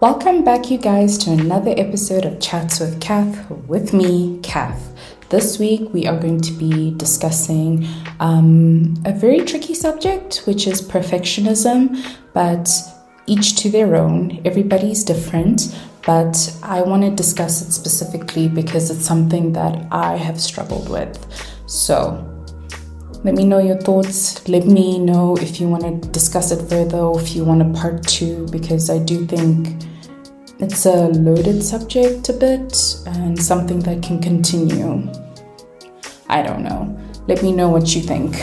Welcome back, you guys, to another episode of Chats with Cath with me, Cath. This week, we are going to be discussing um, a very tricky subject, which is perfectionism, but each to their own. Everybody's different, but I want to discuss it specifically because it's something that I have struggled with. So, let me know your thoughts. Let me know if you want to discuss it further or if you want a part two, because I do think it's a loaded subject a bit and something that can continue. I don't know. Let me know what you think.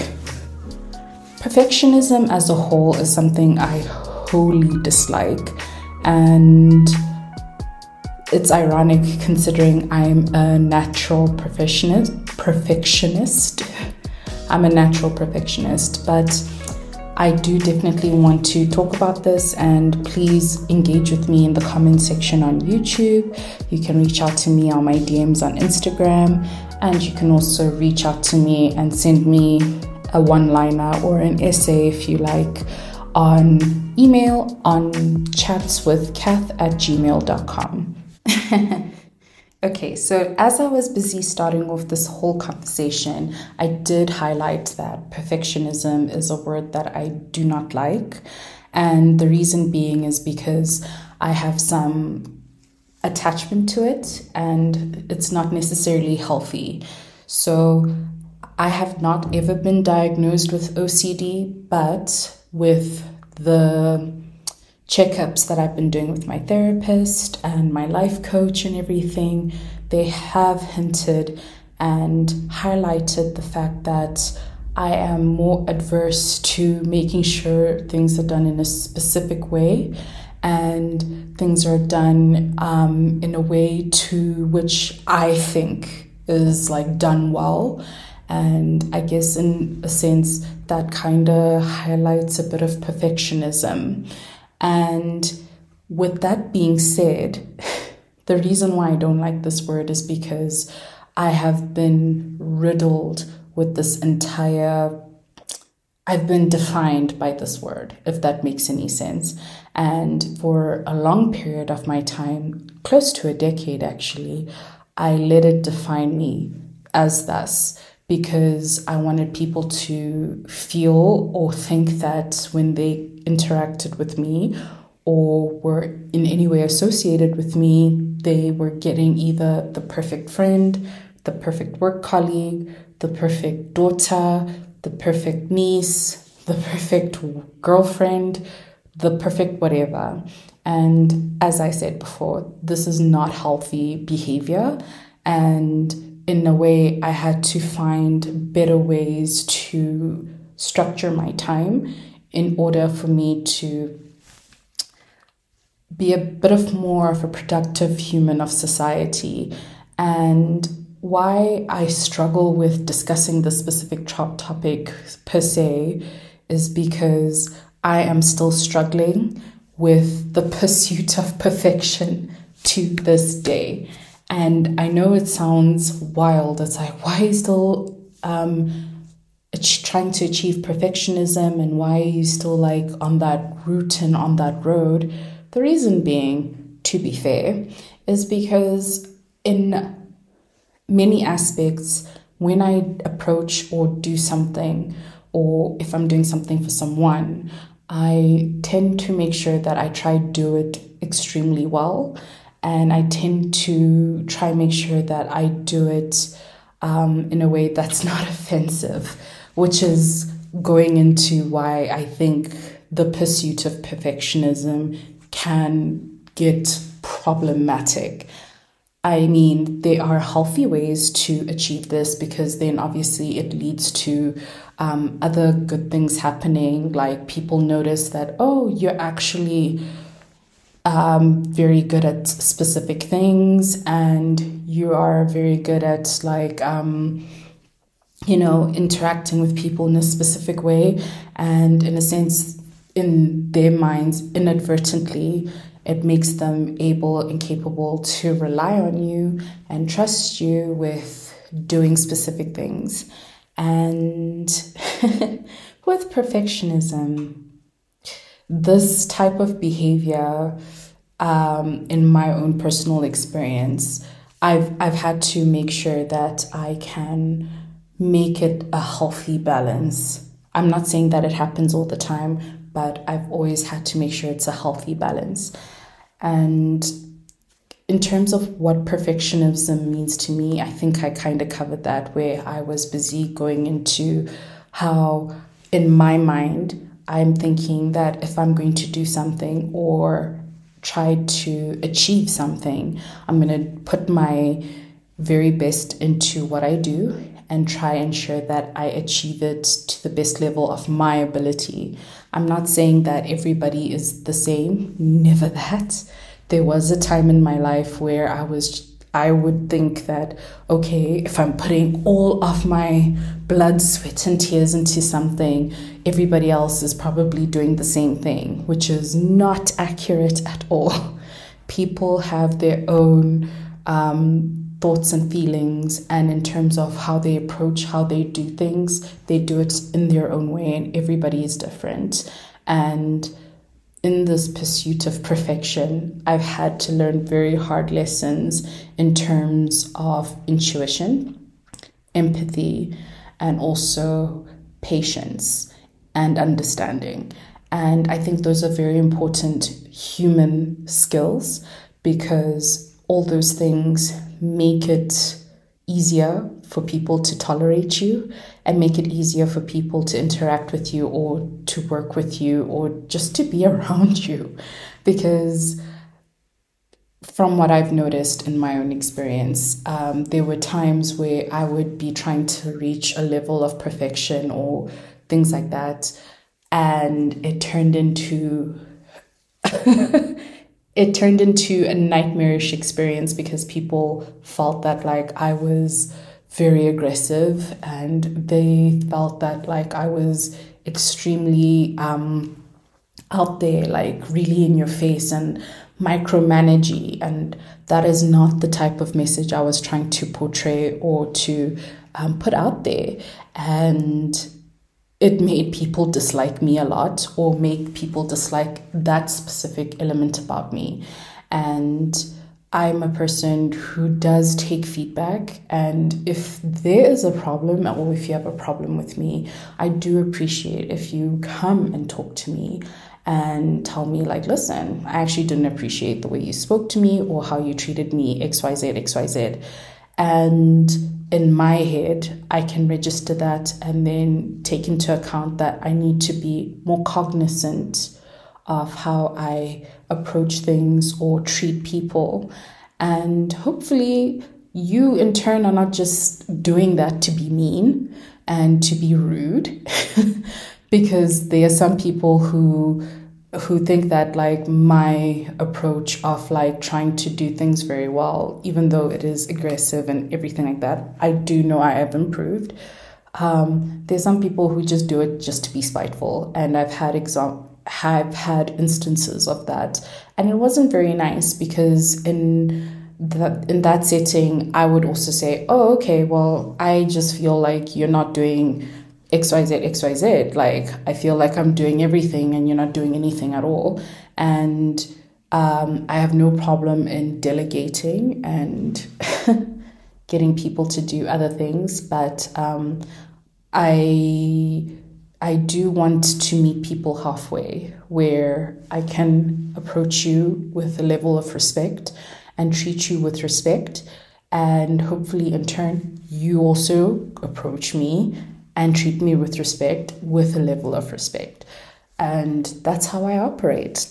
Perfectionism as a whole is something I wholly dislike, and it's ironic considering I'm a natural perfectionist. Perfectionist. I'm a natural perfectionist, but I do definitely want to talk about this and please engage with me in the comment section on YouTube. You can reach out to me on my DMs on Instagram and you can also reach out to me and send me a one liner or an essay if you like on email on chatswithcath at gmail.com. Okay, so as I was busy starting off this whole conversation, I did highlight that perfectionism is a word that I do not like. And the reason being is because I have some attachment to it and it's not necessarily healthy. So I have not ever been diagnosed with OCD, but with the checkups that I've been doing with my therapist and my life coach and everything, they have hinted and highlighted the fact that I am more adverse to making sure things are done in a specific way and things are done um, in a way to which I think is like done well. And I guess, in a sense, that kind of highlights a bit of perfectionism. And with that being said, the reason why I don't like this word is because I have been riddled with this entire I've been defined by this word, if that makes any sense. And for a long period of my time, close to a decade actually, I let it define me as thus because I wanted people to feel or think that when they interacted with me or were in any way associated with me, they were getting either the perfect friend, the perfect work colleague, the perfect daughter, the perfect niece, the perfect girlfriend, the perfect whatever. And as I said before, this is not healthy behavior. And in a way, I had to find better ways to structure my time in order for me to be a bit of more of a productive human of society. And why I struggle with discussing this specific topic per se is because I am still struggling with the pursuit of perfection to this day. And I know it sounds wild. It's like, why are you still um, trying to achieve perfectionism and why are you still like on that route and on that road? The reason being, to be fair, is because in many aspects, when I approach or do something, or if I'm doing something for someone, I tend to make sure that I try do it extremely well. And I tend to try and make sure that I do it um, in a way that's not offensive which is going into why I think the pursuit of perfectionism can get problematic. I mean, there are healthy ways to achieve this because then obviously it leads to um, other good things happening. Like people notice that, oh, you're actually um, very good at specific things and you are very good at like, um, you know, interacting with people in a specific way. And in a sense, in their minds, inadvertently, it makes them able and capable to rely on you and trust you with doing specific things. And with perfectionism, this type of behavior um, in my own personal experience, I've I've had to make sure that I can make it a healthy balance. I'm not saying that it happens all the time, but I've always had to make sure it's a healthy balance. And in terms of what perfectionism means to me, I think I kind of covered that where I was busy going into how, in my mind, I'm thinking that if I'm going to do something or try to achieve something, I'm going to put my very best into what I do and try and ensure that I achieve it to the best level of my ability. I'm not saying that everybody is the same, never that. There was a time in my life where I was I would think that, okay, if I'm putting all of my blood, sweat, and tears into something, everybody else is probably doing the same thing, which is not accurate at all. People have their own um, thoughts and feelings, and in terms of how they approach, how they do things, they do it in their own way, and everybody is different. And in this pursuit of perfection, I've had to learn very hard lessons in terms of intuition, empathy, and also patience and understanding. And I think those are very important human skills because all those things make it easier for people to tolerate you and make it easier for people to interact with you or to work with you or just to be around you. Because from what I've noticed in my own experience, um, there were times where I would be trying to reach a level of perfection or things like that, and it turned into it turned into a nightmarish experience because people felt that like I was very aggressive and they felt that like I was extremely um, out there, like really in your face and micromanaging. And that is not the type of message I was trying to portray or to um, put out there. And it made people dislike me a lot or make people dislike that specific element about me. And I'm a person who does take feedback. And if there is a problem or if you have a problem with me, I do appreciate if you come and talk to me and tell me, like, listen, I actually didn't appreciate the way you spoke to me or how you treated me, XYZ, XYZ. And in my head, I can register that and then take into account that I need to be more cognizant of how I approach things or treat people. And hopefully, you in turn are not just doing that to be mean and to be rude, because there are some people who who think that like my approach of like trying to do things very well even though it is aggressive and everything like that i do know i have improved um, there's some people who just do it just to be spiteful and i've had exam- have had instances of that. And it wasn't very nice because in that in that setting i would also say oh okay well i just feel like you're not doing xyz xyz like i feel like i'm doing everything and you're not doing anything at all. And um, i have no problem in delegating and getting people to do other things. But um, i I do want to meet people halfway where I can approach you with a level of respect and treat you with respect. And hopefully, in turn, you also approach me and treat me with respect with a level of respect. And that's how I operate.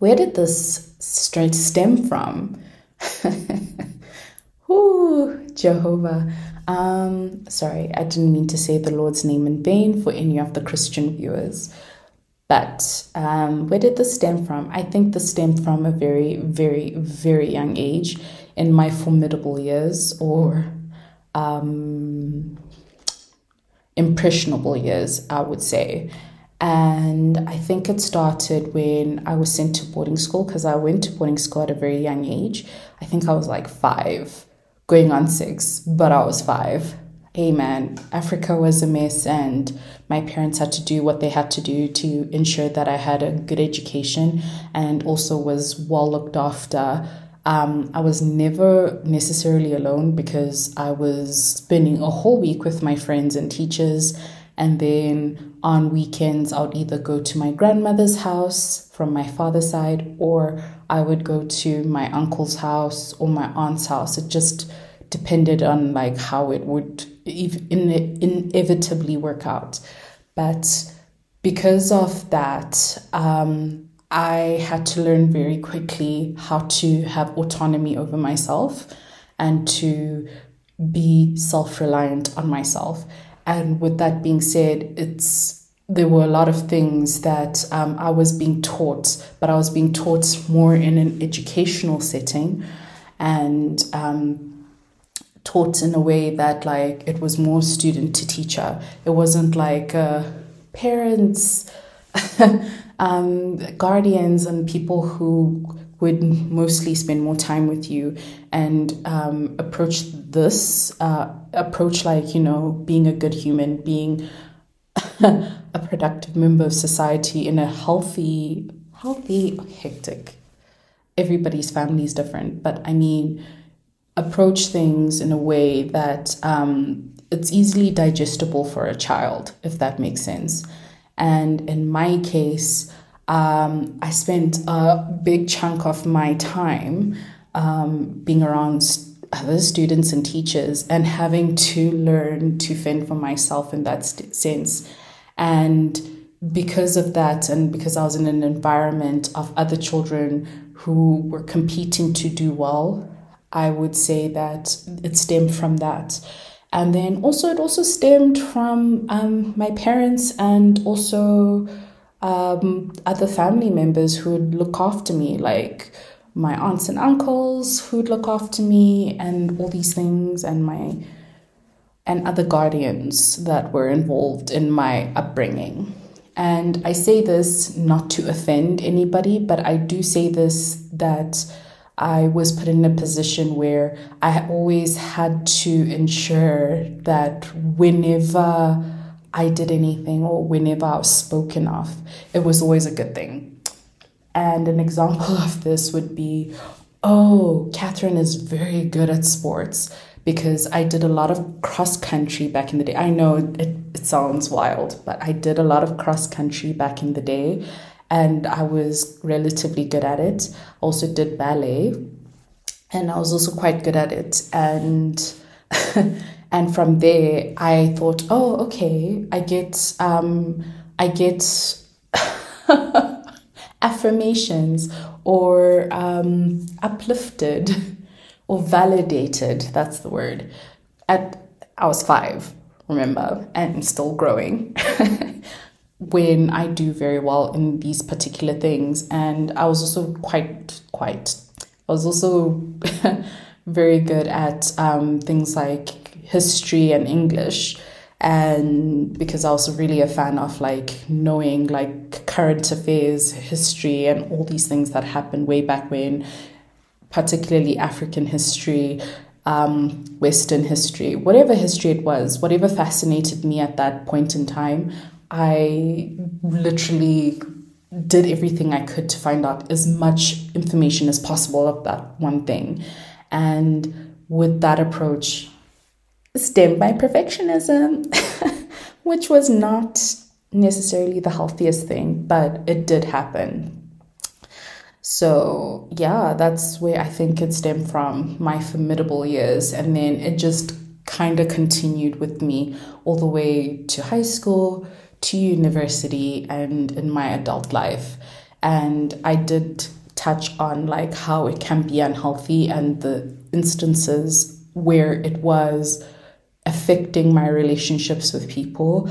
Where did this stem from? Ooh, Jehovah. Um, sorry, I didn't mean to say the Lord's name in vain for any of the Christian viewers. But um, where did this stem from? I think this stemmed from a very, very, very young age in my formidable years or um, impressionable years, I would say. And I think it started when I was sent to boarding school because I went to boarding school at a very young age. I think I was like five going on six, but I was five. man, Africa was a mess and my parents had to do what they had to do to ensure that I had a good education and also was well looked after. Um, I was never necessarily alone because I was spending a whole week with my friends and teachers. And then on weekends, I would either go to my grandmother's house from my father's side, or I would go to my uncle's house or my aunt's house. It just depended on like how it would in- inevitably work out. But because of that, um, I had to learn very quickly how to have autonomy over myself and to be self reliant on myself. And with that being said, it's there were a lot of things that um, I was being taught, but I was being taught more in an educational setting and um, taught in a way that like it was more student to teacher. It wasn't like uh, parents, um, guardians, and people who would mostly spend more time with you and um, approach this uh, approach like you know being a good human being a productive member of society in a healthy, healthy, hectic. Everybody's family is different, but I mean, approach things in a way that um, it's easily digestible for a child, if that makes sense. And in my case, um, I spent a big chunk of my time um, being around other students and teachers and having to learn to fend for myself in that st- sense and because of that, and because I was in an environment of other children who were competing to do well, I would say that it stemmed from that. And then also, it also stemmed from um, my parents and also um, other family members who would look after me, like my aunts and uncles who would look after me, and all these things, and my and other guardians that were involved in my upbringing. And I say this not to offend anybody, but I do say this that I was put in a position where I always had to ensure that whenever I did anything or whenever I was spoken of, it was always a good thing. And an example of this would be oh, Catherine is very good at sports because I did a lot of cross country back in the day. I know it, it sounds wild, but I did a lot of cross country back in the day and I was relatively good at it. Also did ballet and I was also quite good at it and and from there I thought, "Oh, okay, I get um I get affirmations or um, uplifted or validated, that's the word. At I was five, remember, and still growing. when I do very well in these particular things. And I was also quite, quite, I was also very good at um, things like history and English. And because I was really a fan of like knowing like current affairs, history, and all these things that happened way back when, particularly African history, um, Western history, whatever history it was, whatever fascinated me at that point in time, I literally did everything I could to find out as much information as possible of that one thing. And with that approach, stemmed by perfectionism, which was not necessarily the healthiest thing, but it did happen. So, yeah, that's where I think it stemmed from my formidable years. And then it just kind of continued with me all the way to high school, to university, and in my adult life. And I did touch on like how it can be unhealthy and the instances where it was affecting my relationships with people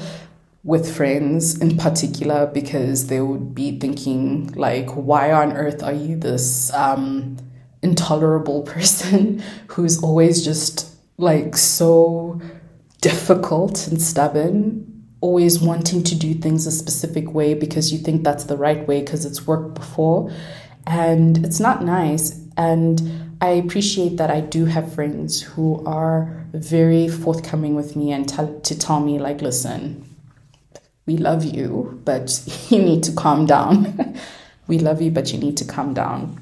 with friends in particular because they would be thinking like why on earth are you this um, intolerable person who's always just like so difficult and stubborn always wanting to do things a specific way because you think that's the right way because it's worked before? And it's not nice. And I appreciate that I do have friends who are very forthcoming with me and tell, to tell me, like, listen, we love you, but you need to calm down. we love you, but you need to calm down.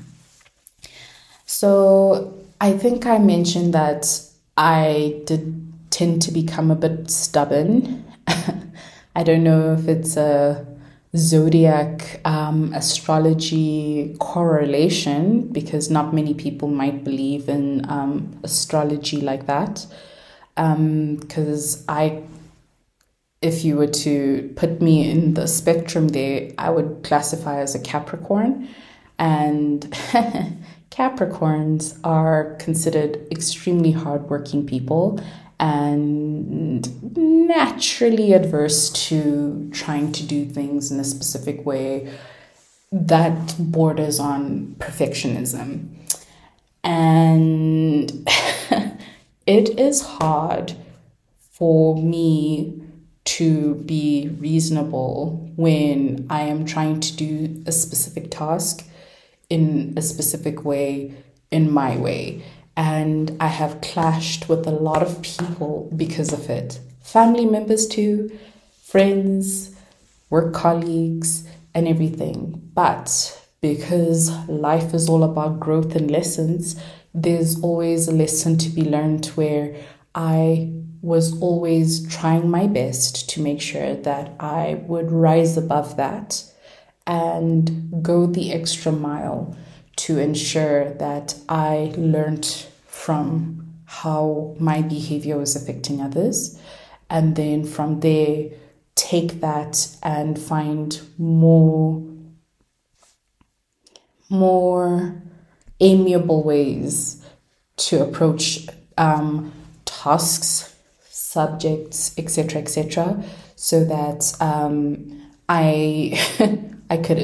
So I think I mentioned that I did tend to become a bit stubborn. I don't know if it's a zodiac um, astrology correlation because not many people might believe in um, astrology like that. Because um, I, if you were to put me in the spectrum there, I would classify as a Capricorn. And Capricorns are considered extremely hardworking people and naturally adverse to trying to do things in a specific way that borders on perfectionism. And it is hard for me to be reasonable when I am trying to do a specific task in a specific way, in my way and I have clashed with a lot of people because of it. Family members, too, friends, work colleagues, and everything. But because life is all about growth and lessons, there's always a lesson to be learned where I was always trying my best to make sure that I would rise above that and go the extra mile to ensure that I learned from how my behavior was affecting others. And then from there, take that and find more more amiable ways to approach um, tasks, subjects, etc., etc., so that um, I I could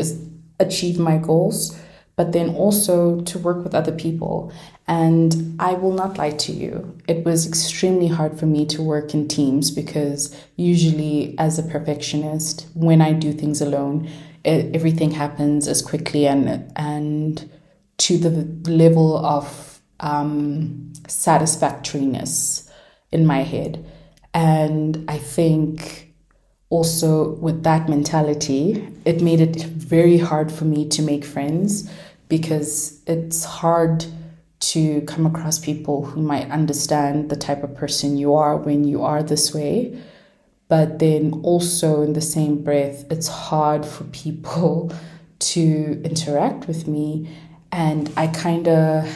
achieve my goals but then also to work with other people. And I will not lie to you, it was extremely hard for me to work in teams because usually, as a perfectionist, when I do things alone, it, everything happens as quickly and and to the level of um, satisfactoriness in my head. And I think also with that mentality, it made it very hard for me to make friends because it's hard to come across people who might understand the type of person you are when you are this way. But then also, in the same breath, it's hard for people to interact with me. And I kind of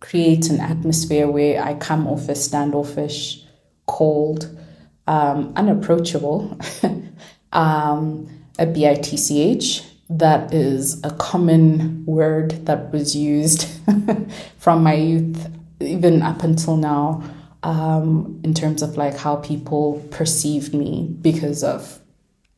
create an atmosphere where I come off as standoffish, cold, um, unapproachable, um, a BITCH that is a common word that was used from my youth, even up until now, um, in terms of like how people perceived me because of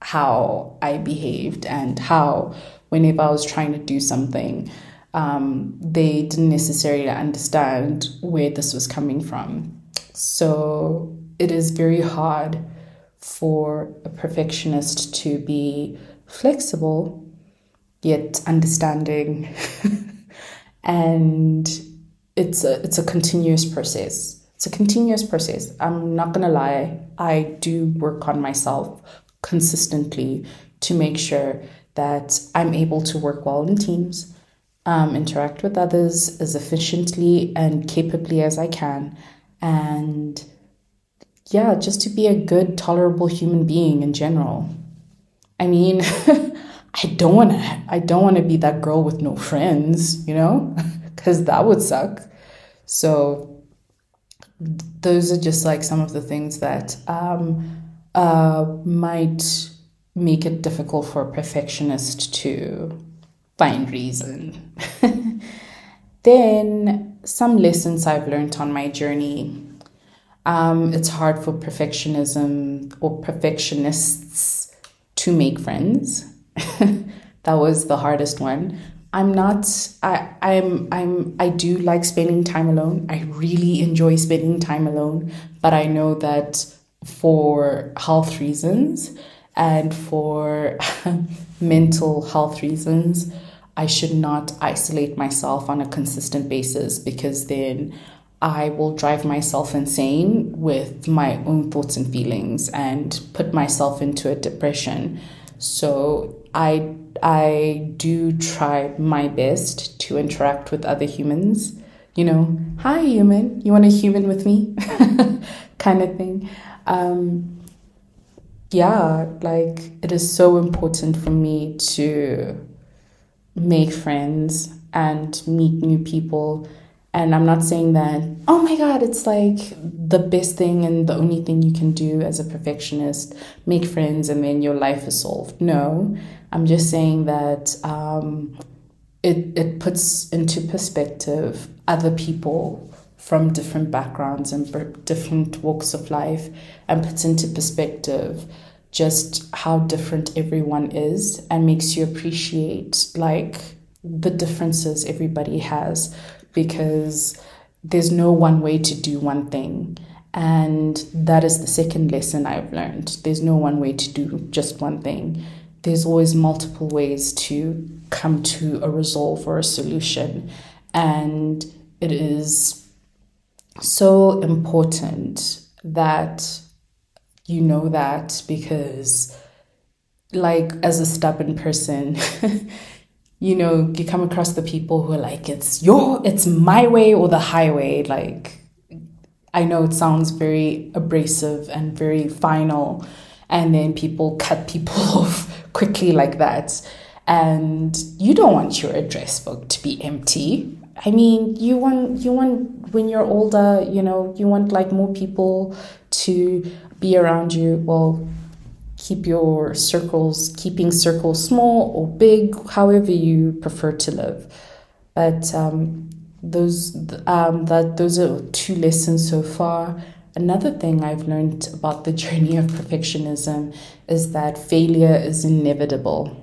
how I behaved and how, whenever I was trying to do something, um, they didn't necessarily understand where this was coming from. So it is very hard for a perfectionist to be flexible yet understanding. and it's a, it's a continuous process. It's a continuous process. I'm not going to lie. I do work on myself consistently to make sure that I'm able to work well in teams, um, interact with others as efficiently and capably as I can, and yeah, just to be a good, tolerable human being in general. I mean, I don't want to I don't want to be that girl with no friends, you know? Cuz that would suck. So those are just like some of the things that um, uh, might make it difficult for a perfectionist to find reason. then some lessons I've learned on my journey. Um, it's hard for perfectionism or perfectionists to make friends that was the hardest one. I'm not I I'm I'm I do like spending time alone. I really enjoy spending time alone, but I know that for health reasons and for mental health reasons, I should not isolate myself on a consistent basis because then I will drive myself insane with my own thoughts and feelings and put myself into a depression. So I I do try my best to interact with other humans. You know, hi human, you want a human with me? kind of thing. Um, yeah, like it is so important for me to make friends and meet new people and I'm not saying that, oh my God, it's like the best thing and the only thing you can do as a perfectionist, make friends and then your life is solved. No, I'm just saying that um, it, it puts into perspective other people from different backgrounds and different walks of life and puts into perspective just how different everyone is and makes you appreciate like the differences everybody has because there's no one way to do one thing. And that is the second lesson I've learned. There's no one way to do just one thing. There's always multiple ways to come to a resolve or a solution. And it is so important that you know that because, like, as a stubborn person, you know, you come across the people who are like, it's your, it's my way or the highway. Like, I know it sounds very abrasive and very final, and then people cut people off quickly like that. And you don't want your address book to be empty. I mean, you want you want when you're older, you know, you want like more people to be around you. Well, keep your circles, keeping circles small or big, however you prefer to live. But um, those um, that those are two lessons so far. Another thing I've learned about the journey of perfectionism is that failure is inevitable.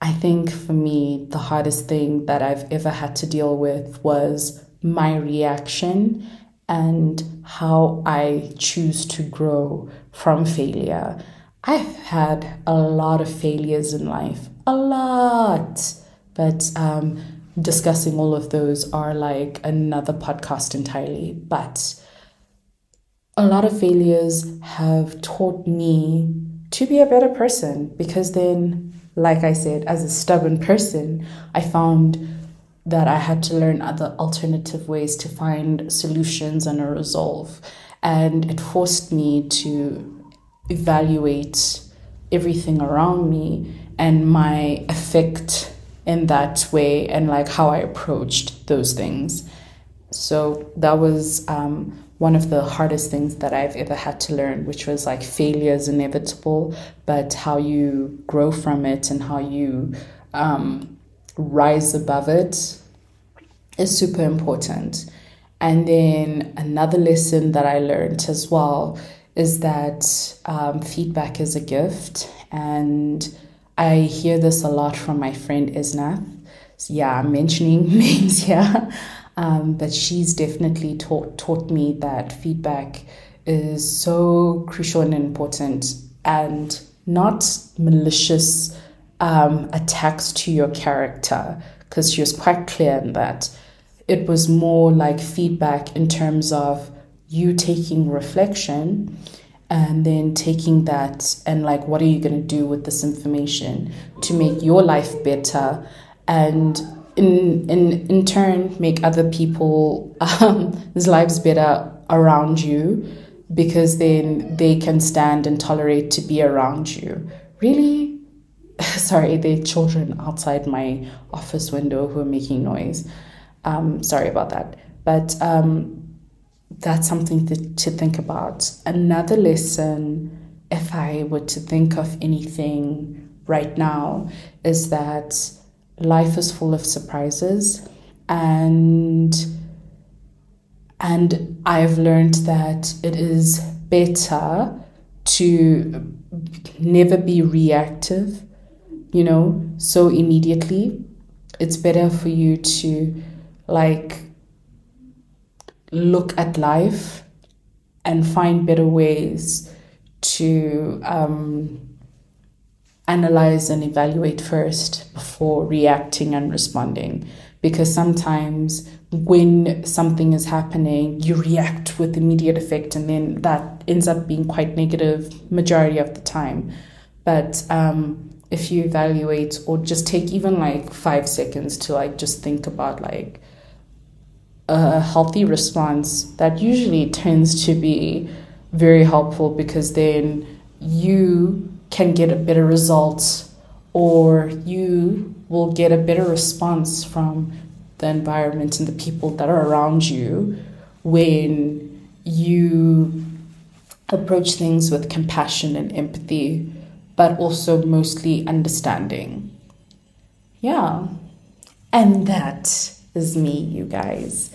I think for me, the hardest thing that I've ever had to deal with was my reaction and how I choose to grow from failure. I've had a lot of failures in life, a lot. But um, discussing all of those are like another podcast entirely. But a lot of failures have taught me to be a better person because then, like I said, as a stubborn person, I found that I had to learn other alternative ways to find solutions and a resolve. And it forced me to evaluate everything around me and my effect in that way and like how I approached those things. So that was um, one of the hardest things that I've ever had to learn, which was like failure is inevitable, but how you grow from it and how you um, rise above it is super important. And then another lesson that I learned as well is that um, feedback is a gift. And I hear this a lot from my friend Isnath. So yeah, I'm mentioning names here. Um, but she's definitely taught, taught me that feedback is so crucial and important and not malicious um, attacks to your character because she was quite clear in that it was more like feedback in terms of you taking reflection and then taking that and like what are you going to do with this information to make your life better and in in in turn make other people um, lives better around you because then they can stand and tolerate to be around you. Really? Sorry there are children outside my office window who are making noise. Um, sorry about that. But um, that's something to, to think about. Another lesson, if I were to think of anything right now, is that life is full of surprises and and I've learned that it is better to never be reactive, you know, so immediately. It's better for you to like look at life and find better ways to um, analyze and evaluate first before reacting and responding. Because sometimes when something is happening, you react with immediate effect, and then that ends up being quite negative majority of the time. But um, if you evaluate or just take even like five seconds to like just think about like a healthy response, that usually tends to be very helpful because then you can get a better result or you will get a better response from the environment and the people that are around you when you approach things with compassion and empathy, but also mostly understanding. Yeah. And that is me, you guys.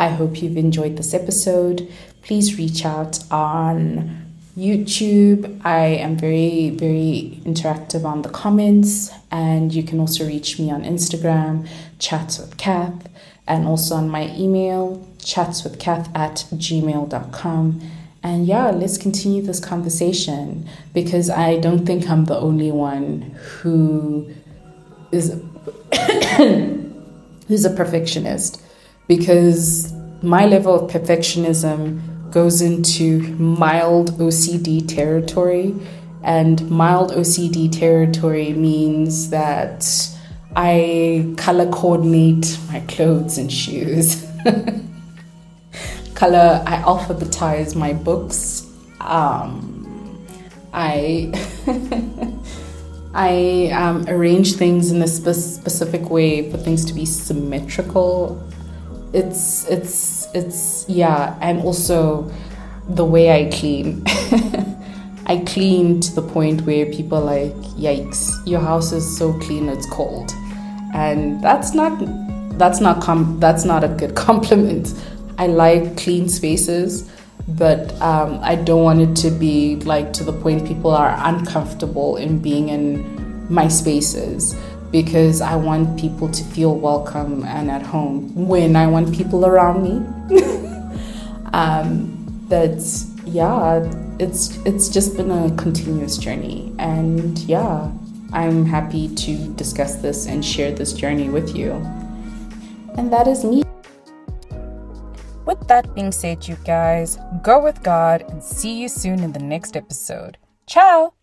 I hope you've enjoyed this episode. Please reach out on YouTube. I am very, very interactive on the comments, and you can also reach me on Instagram, chats with Cath, and also on my email, chats with chatswithcath at gmail.com. And yeah, let's continue this conversation because I don't think I'm the only one who is who's a perfectionist because my level of perfectionism goes into mild OCD territory. And mild OCD territory means that I color coordinate my clothes and shoes. color, I alphabetize my books. Um, I I um, arrange things in a spe- specific way for things to be symmetrical. It's it's it's yeah, and also the way I clean. I clean to the point where people are like, yikes, your house is so clean it's cold. And that's not that's not com- that's not a good compliment. I like clean spaces, but um, I don't want it to be like to the point people are uncomfortable in being in my spaces because I want people to feel welcome and at home when I want people around me. um, but yeah, it's it's just been a continuous journey, and yeah, I'm happy to discuss this and share this journey with you. And that is me. With that being said, you guys, go with God and see you soon in the next episode. Ciao!